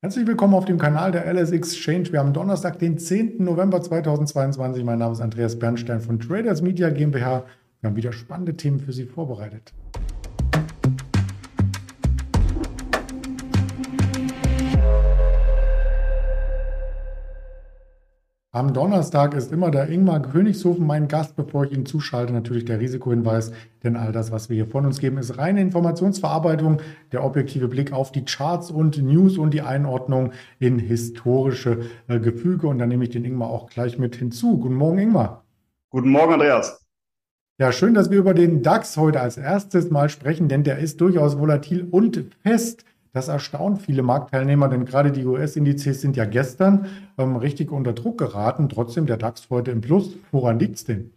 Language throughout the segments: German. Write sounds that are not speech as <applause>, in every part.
Herzlich willkommen auf dem Kanal der LS Exchange. Wir haben Donnerstag, den 10. November 2022. Mein Name ist Andreas Bernstein von Traders Media GmbH. Wir haben wieder spannende Themen für Sie vorbereitet. Am Donnerstag ist immer der Ingmar Königshofen mein Gast, bevor ich ihn zuschalte. Natürlich der Risikohinweis, denn all das, was wir hier von uns geben, ist reine Informationsverarbeitung, der objektive Blick auf die Charts und News und die Einordnung in historische äh, Gefüge. Und dann nehme ich den Ingmar auch gleich mit hinzu. Guten Morgen, Ingmar. Guten Morgen, Andreas. Ja, schön, dass wir über den DAX heute als erstes mal sprechen, denn der ist durchaus volatil und fest. Das erstaunt viele Marktteilnehmer, denn gerade die US-Indizes sind ja gestern ähm, richtig unter Druck geraten. Trotzdem der DAX heute im Plus. Woran liegt es denn?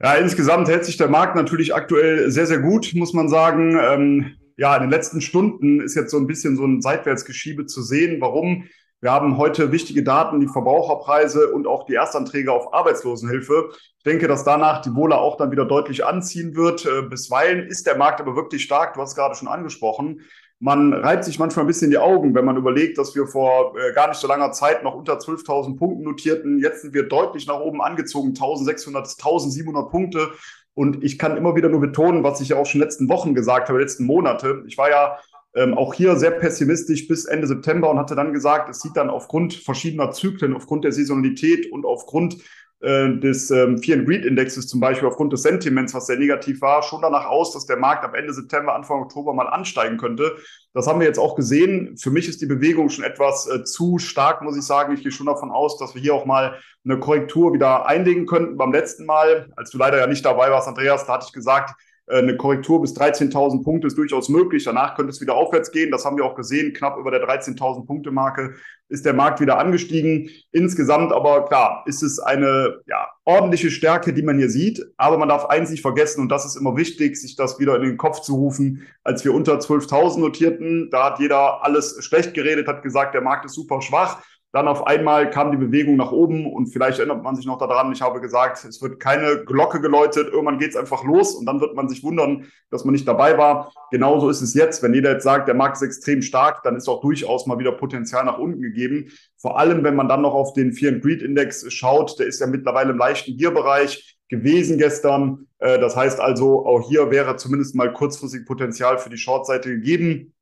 Ja, insgesamt hält sich der Markt natürlich aktuell sehr, sehr gut, muss man sagen. Ähm, ja, in den letzten Stunden ist jetzt so ein bisschen so ein Seitwärtsgeschiebe zu sehen. Warum? Wir haben heute wichtige Daten, die Verbraucherpreise und auch die Erstanträge auf Arbeitslosenhilfe. Ich denke, dass danach die Wohle auch dann wieder deutlich anziehen wird. Äh, bisweilen ist der Markt aber wirklich stark. Du hast es gerade schon angesprochen man reibt sich manchmal ein bisschen die Augen, wenn man überlegt, dass wir vor äh, gar nicht so langer Zeit noch unter 12.000 Punkten notierten. Jetzt sind wir deutlich nach oben angezogen, 1.600, 1.700 Punkte. Und ich kann immer wieder nur betonen, was ich ja auch schon letzten Wochen gesagt habe, letzten Monate. Ich war ja ähm, auch hier sehr pessimistisch bis Ende September und hatte dann gesagt, es sieht dann aufgrund verschiedener Zyklen, aufgrund der Saisonalität und aufgrund des ähm, Fear and Greed Indexes zum Beispiel aufgrund des Sentiments, was sehr negativ war, schon danach aus, dass der Markt ab Ende September, Anfang Oktober mal ansteigen könnte. Das haben wir jetzt auch gesehen. Für mich ist die Bewegung schon etwas äh, zu stark, muss ich sagen. Ich gehe schon davon aus, dass wir hier auch mal eine Korrektur wieder einlegen könnten. Beim letzten Mal, als du leider ja nicht dabei warst, Andreas, da hatte ich gesagt, äh, eine Korrektur bis 13.000 Punkte ist durchaus möglich. Danach könnte es wieder aufwärts gehen. Das haben wir auch gesehen. Knapp über der 13.000 Punkte Marke ist der Markt wieder angestiegen. Insgesamt aber klar, ist es eine ja, ordentliche Stärke, die man hier sieht. Aber man darf eins nicht vergessen und das ist immer wichtig, sich das wieder in den Kopf zu rufen. Als wir unter 12.000 notierten, da hat jeder alles schlecht geredet, hat gesagt, der Markt ist super schwach. Dann auf einmal kam die Bewegung nach oben und vielleicht erinnert man sich noch daran, ich habe gesagt, es wird keine Glocke geläutet, irgendwann geht es einfach los und dann wird man sich wundern, dass man nicht dabei war. Genauso ist es jetzt. Wenn jeder jetzt sagt, der Markt ist extrem stark, dann ist auch durchaus mal wieder Potenzial nach unten gegeben. Vor allem, wenn man dann noch auf den Fear and Greed Index schaut, der ist ja mittlerweile im leichten Gierbereich gewesen gestern. Äh, das heißt also, auch hier wäre zumindest mal kurzfristig Potenzial für die Shortseite gegeben.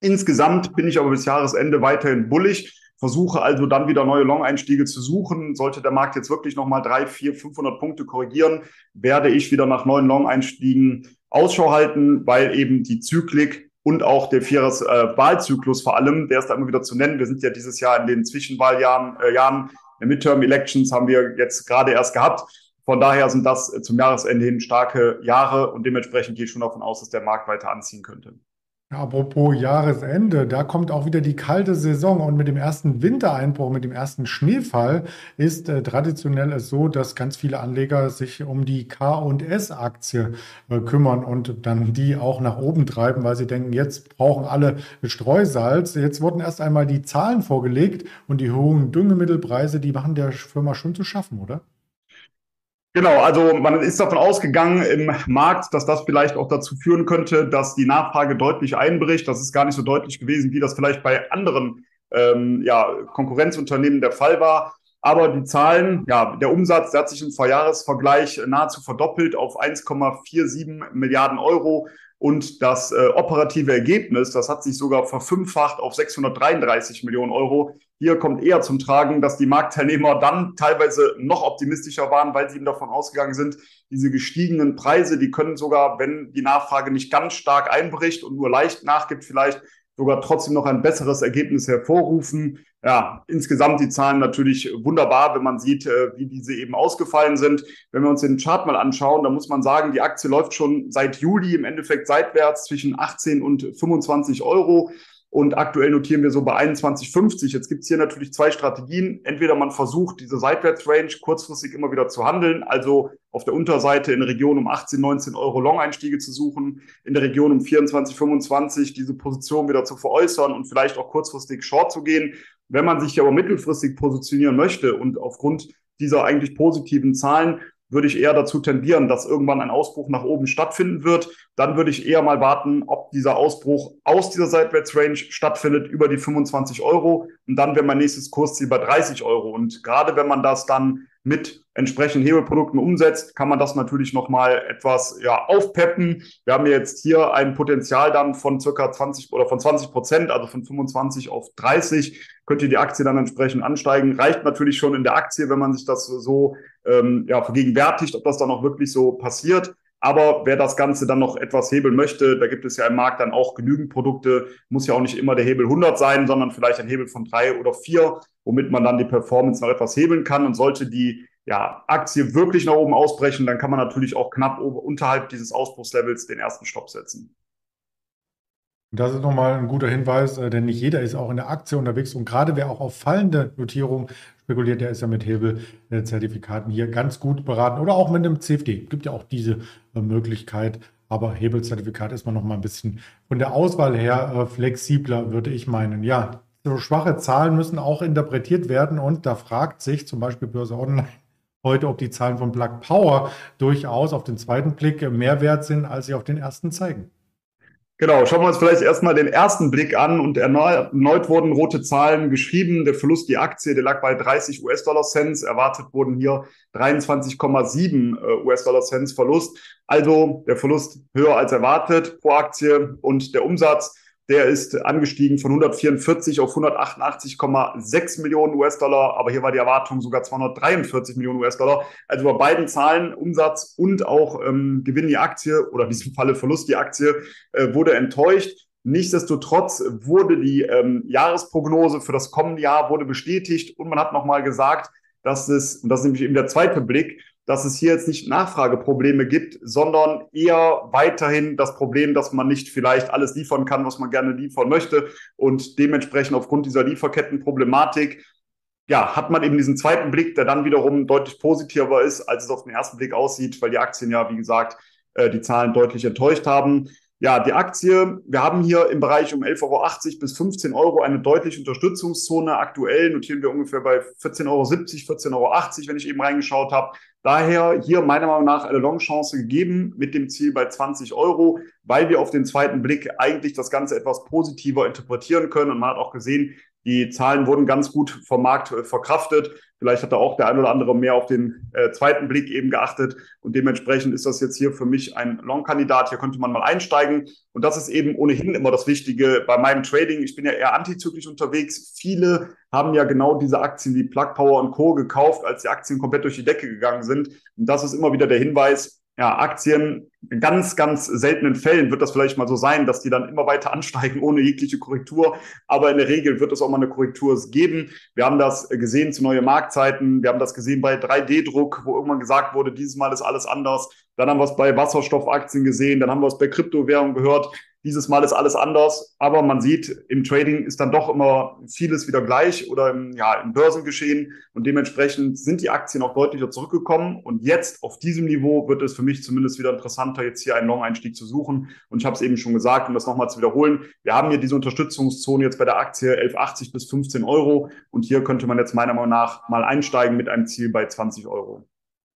Insgesamt bin ich aber bis Jahresende weiterhin bullig versuche also dann wieder neue Long-Einstiege zu suchen. Sollte der Markt jetzt wirklich nochmal drei, vier, 500 Punkte korrigieren, werde ich wieder nach neuen Long-Einstiegen Ausschau halten, weil eben die Zyklik und auch der Vieres äh, Wahlzyklus vor allem, der ist da immer wieder zu nennen. Wir sind ja dieses Jahr in den Zwischenwahljahren, äh, Jahren, der Midterm-Elections haben wir jetzt gerade erst gehabt. Von daher sind das zum Jahresende hin starke Jahre und dementsprechend gehe ich schon davon aus, dass der Markt weiter anziehen könnte. Apropos Jahresende, da kommt auch wieder die kalte Saison und mit dem ersten Wintereinbruch, mit dem ersten Schneefall ist äh, traditionell es so, dass ganz viele Anleger sich um die K&S-Aktie äh, kümmern und dann die auch nach oben treiben, weil sie denken, jetzt brauchen alle Streusalz. Jetzt wurden erst einmal die Zahlen vorgelegt und die hohen Düngemittelpreise, die machen der Firma schon zu schaffen, oder? Genau, also man ist davon ausgegangen im Markt, dass das vielleicht auch dazu führen könnte, dass die Nachfrage deutlich einbricht. Das ist gar nicht so deutlich gewesen, wie das vielleicht bei anderen ähm, ja, Konkurrenzunternehmen der Fall war. Aber die Zahlen, ja, der Umsatz, der hat sich im Vorjahresvergleich nahezu verdoppelt auf 1,47 Milliarden Euro. Und das äh, operative Ergebnis, das hat sich sogar verfünffacht auf 633 Millionen Euro. Hier kommt eher zum Tragen, dass die Marktteilnehmer dann teilweise noch optimistischer waren, weil sie eben davon ausgegangen sind, diese gestiegenen Preise, die können sogar, wenn die Nachfrage nicht ganz stark einbricht und nur leicht nachgibt, vielleicht sogar trotzdem noch ein besseres Ergebnis hervorrufen. Ja, insgesamt die Zahlen natürlich wunderbar, wenn man sieht, äh, wie diese eben ausgefallen sind. Wenn wir uns den Chart mal anschauen, dann muss man sagen, die Aktie läuft schon seit Juli im Endeffekt seitwärts zwischen 18 und 25 Euro. Und aktuell notieren wir so bei 21,50. Jetzt gibt's hier natürlich zwei Strategien. Entweder man versucht, diese Seitwärtsrange kurzfristig immer wieder zu handeln, also auf der Unterseite in der Region um 18, 19 Euro Long-Einstiege zu suchen, in der Region um 24, 25 diese Position wieder zu veräußern und vielleicht auch kurzfristig Short zu gehen. Wenn man sich aber mittelfristig positionieren möchte und aufgrund dieser eigentlich positiven Zahlen würde ich eher dazu tendieren, dass irgendwann ein Ausbruch nach oben stattfinden wird. Dann würde ich eher mal warten, ob dieser Ausbruch aus dieser Seitwärtsrange stattfindet über die 25 Euro. Und dann wäre mein nächstes Kursziel bei 30 Euro. Und gerade wenn man das dann mit entsprechenden Hebelprodukten umsetzt, kann man das natürlich nochmal etwas ja, aufpeppen. Wir haben jetzt hier ein Potenzial dann von circa 20 oder von 20 Prozent, also von 25 auf 30, könnte die Aktie dann entsprechend ansteigen. Reicht natürlich schon in der Aktie, wenn man sich das so ähm, ja, vergegenwärtigt, ob das dann auch wirklich so passiert. Aber wer das Ganze dann noch etwas hebeln möchte, da gibt es ja im Markt dann auch genügend Produkte. Muss ja auch nicht immer der Hebel 100 sein, sondern vielleicht ein Hebel von drei oder vier, womit man dann die Performance noch etwas hebeln kann. Und sollte die ja, Aktie wirklich nach oben ausbrechen, dann kann man natürlich auch knapp unterhalb dieses Ausbruchslevels den ersten Stopp setzen. Das ist nochmal ein guter Hinweis, äh, denn nicht jeder ist auch in der Aktie unterwegs und gerade wer auch auf fallende Notierungen spekuliert, der ist ja mit Hebelzertifikaten hier ganz gut beraten oder auch mit einem CFD. Gibt ja auch diese äh, Möglichkeit, aber Hebelzertifikat ist man nochmal ein bisschen von der Auswahl her äh, flexibler, würde ich meinen. Ja, so schwache Zahlen müssen auch interpretiert werden und da fragt sich zum Beispiel Börse Online <laughs> heute, ob die Zahlen von Black Power durchaus auf den zweiten Blick mehr wert sind, als sie auf den ersten zeigen. Genau, schauen wir uns vielleicht erstmal den ersten Blick an und erneut wurden rote Zahlen geschrieben. Der Verlust die Aktie, der lag bei 30 US-Dollar Cents. Erwartet wurden hier 23,7 äh, US-Dollar Cents Verlust. Also der Verlust höher als erwartet pro Aktie und der Umsatz der ist angestiegen von 144 auf 188,6 Millionen US-Dollar, aber hier war die Erwartung sogar 243 Millionen US-Dollar. Also bei beiden Zahlen, Umsatz und auch ähm, Gewinn die Aktie oder in diesem Falle Verlust die Aktie, äh, wurde enttäuscht. Nichtsdestotrotz wurde die ähm, Jahresprognose für das kommende Jahr wurde bestätigt und man hat nochmal gesagt, dass es, und das ist nämlich eben der zweite Blick, dass es hier jetzt nicht Nachfrageprobleme gibt, sondern eher weiterhin das Problem, dass man nicht vielleicht alles liefern kann, was man gerne liefern möchte. Und dementsprechend aufgrund dieser Lieferkettenproblematik, ja, hat man eben diesen zweiten Blick, der dann wiederum deutlich positiver ist, als es auf den ersten Blick aussieht, weil die Aktien ja, wie gesagt, äh, die Zahlen deutlich enttäuscht haben. Ja, die Aktie, wir haben hier im Bereich um 11,80 Euro bis 15 Euro eine deutliche Unterstützungszone. Aktuell notieren wir ungefähr bei 14,70 Euro, 14,80 Euro, wenn ich eben reingeschaut habe. Daher hier meiner Meinung nach eine Longchance gegeben mit dem Ziel bei 20 Euro, weil wir auf den zweiten Blick eigentlich das Ganze etwas positiver interpretieren können. Und man hat auch gesehen, die Zahlen wurden ganz gut vom Markt äh, verkraftet. Vielleicht hat da auch der ein oder andere mehr auf den äh, zweiten Blick eben geachtet. Und dementsprechend ist das jetzt hier für mich ein Long-Kandidat. Hier könnte man mal einsteigen. Und das ist eben ohnehin immer das Wichtige bei meinem Trading. Ich bin ja eher antizyklisch unterwegs. Viele haben ja genau diese Aktien wie Plug Power und Co. gekauft, als die Aktien komplett durch die Decke gegangen sind. Und das ist immer wieder der Hinweis, ja, Aktien, in ganz, ganz seltenen Fällen wird das vielleicht mal so sein, dass die dann immer weiter <laughs> ansteigen ohne jegliche Korrektur. Aber in der Regel wird es auch mal eine Korrektur geben. Wir haben das gesehen zu neue Marktzeiten. Wir haben das gesehen bei 3D-Druck, wo irgendwann gesagt wurde, dieses Mal ist alles anders. Dann haben wir es bei Wasserstoffaktien gesehen. Dann haben wir es bei Kryptowährungen gehört. Dieses Mal ist alles anders, aber man sieht, im Trading ist dann doch immer vieles wieder gleich oder im, ja, im Börsengeschehen und dementsprechend sind die Aktien auch deutlicher zurückgekommen und jetzt auf diesem Niveau wird es für mich zumindest wieder interessanter, jetzt hier einen Long-Einstieg zu suchen und ich habe es eben schon gesagt, um das nochmal zu wiederholen, wir haben hier diese Unterstützungszone jetzt bei der Aktie 11,80 bis 15 Euro und hier könnte man jetzt meiner Meinung nach mal einsteigen mit einem Ziel bei 20 Euro.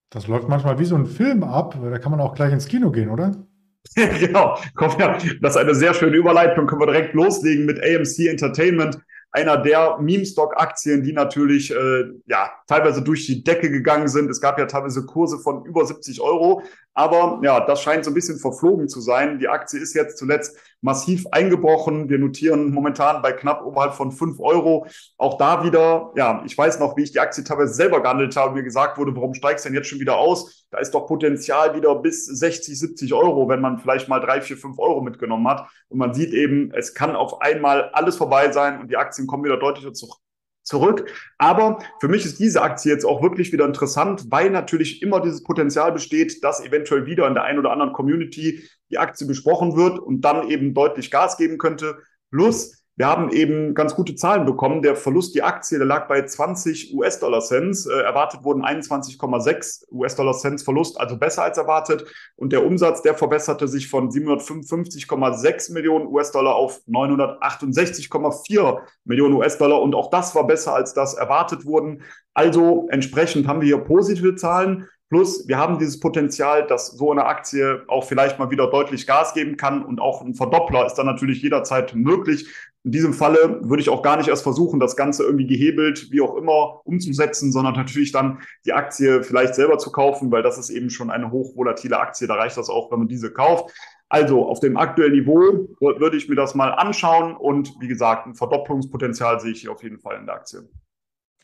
Das läuft manchmal wie so ein Film ab, da kann man auch gleich ins Kino gehen, oder? <laughs> genau, komm, ja, das ist eine sehr schöne Überleitung. Können wir direkt loslegen mit AMC Entertainment, einer der Meme-Stock-Aktien, die natürlich äh, ja teilweise durch die Decke gegangen sind. Es gab ja teilweise Kurse von über 70 Euro. Aber ja, das scheint so ein bisschen verflogen zu sein. Die Aktie ist jetzt zuletzt massiv eingebrochen. Wir notieren momentan bei knapp oberhalb von fünf Euro. Auch da wieder, ja, ich weiß noch, wie ich die Aktie teilweise selber gehandelt habe, mir gesagt wurde, warum steigst du denn jetzt schon wieder aus? Da ist doch Potenzial wieder bis 60, 70 Euro, wenn man vielleicht mal drei, vier, fünf Euro mitgenommen hat. Und man sieht eben, es kann auf einmal alles vorbei sein und die Aktien kommen wieder deutlicher zurück zurück. Aber für mich ist diese Aktie jetzt auch wirklich wieder interessant, weil natürlich immer dieses Potenzial besteht, dass eventuell wieder in der einen oder anderen Community die Aktie besprochen wird und dann eben deutlich Gas geben könnte. Plus, wir haben eben ganz gute Zahlen bekommen. Der Verlust die Aktie, der lag bei 20 US-Dollar-Cents. Äh, erwartet wurden 21,6 US-Dollar-Cents Verlust, also besser als erwartet. Und der Umsatz, der verbesserte sich von 755,6 Millionen US-Dollar auf 968,4 Millionen US-Dollar. Und auch das war besser, als das erwartet wurden. Also entsprechend haben wir hier positive Zahlen. Plus, wir haben dieses Potenzial, dass so eine Aktie auch vielleicht mal wieder deutlich Gas geben kann und auch ein Verdoppler ist dann natürlich jederzeit möglich. In diesem Falle würde ich auch gar nicht erst versuchen, das Ganze irgendwie gehebelt, wie auch immer, umzusetzen, sondern natürlich dann die Aktie vielleicht selber zu kaufen, weil das ist eben schon eine hochvolatile Aktie. Da reicht das auch, wenn man diese kauft. Also auf dem aktuellen Niveau würde ich mir das mal anschauen und wie gesagt, ein Verdopplungspotenzial sehe ich hier auf jeden Fall in der Aktie.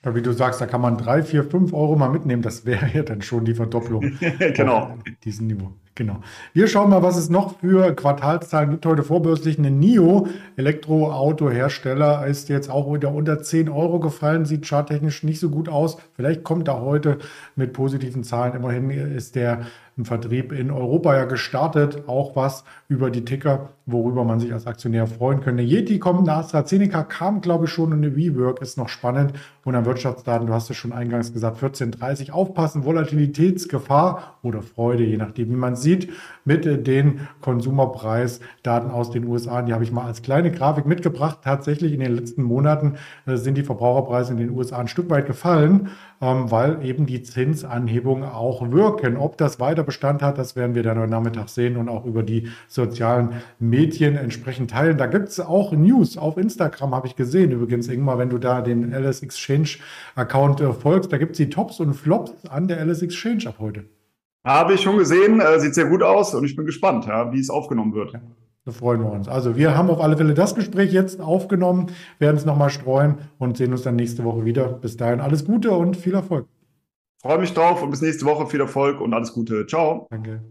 Ja, wie du sagst, da kann man drei, vier, fünf Euro mal mitnehmen. Das wäre ja dann schon die Verdopplung. <laughs> genau. Auf diesem Niveau. Genau. Wir schauen mal, was es noch für Quartalszahlen gibt. Heute vorbörslich eine NIO, Elektroautohersteller, ist jetzt auch wieder unter 10 Euro gefallen, sieht charttechnisch nicht so gut aus. Vielleicht kommt er heute mit positiven Zahlen. Immerhin ist der im Vertrieb in Europa ja gestartet. Auch was über die Ticker, worüber man sich als Aktionär freuen könnte. Yeti kommt, eine AstraZeneca kam, glaube ich, schon und eine WeWork ist noch spannend. Und an Wirtschaftsdaten, du hast es schon eingangs gesagt, 14.30 aufpassen, Volatilitätsgefahr oder Freude, je nachdem, wie man sieht, mit den Konsumerpreisdaten aus den USA. Die habe ich mal als kleine Grafik mitgebracht. Tatsächlich in den letzten Monaten äh, sind die Verbraucherpreise in den USA ein Stück weit gefallen. Ähm, weil eben die Zinsanhebungen auch wirken. Ob das weiter Bestand hat, das werden wir dann heute Nachmittag sehen und auch über die sozialen Medien entsprechend teilen. Da gibt es auch News auf Instagram, habe ich gesehen. Übrigens, Ingmar, wenn du da den LS Exchange Account äh, folgst, da gibt es die Tops und Flops an der LS Exchange ab heute. Habe ich schon gesehen, äh, sieht sehr gut aus und ich bin gespannt, ja, wie es aufgenommen wird. Ja. Da freuen wir uns. Also wir haben auf alle Fälle das Gespräch jetzt aufgenommen, werden es nochmal streuen und sehen uns dann nächste Woche wieder. Bis dahin alles Gute und viel Erfolg. Freue mich drauf und bis nächste Woche viel Erfolg und alles Gute. Ciao. Danke.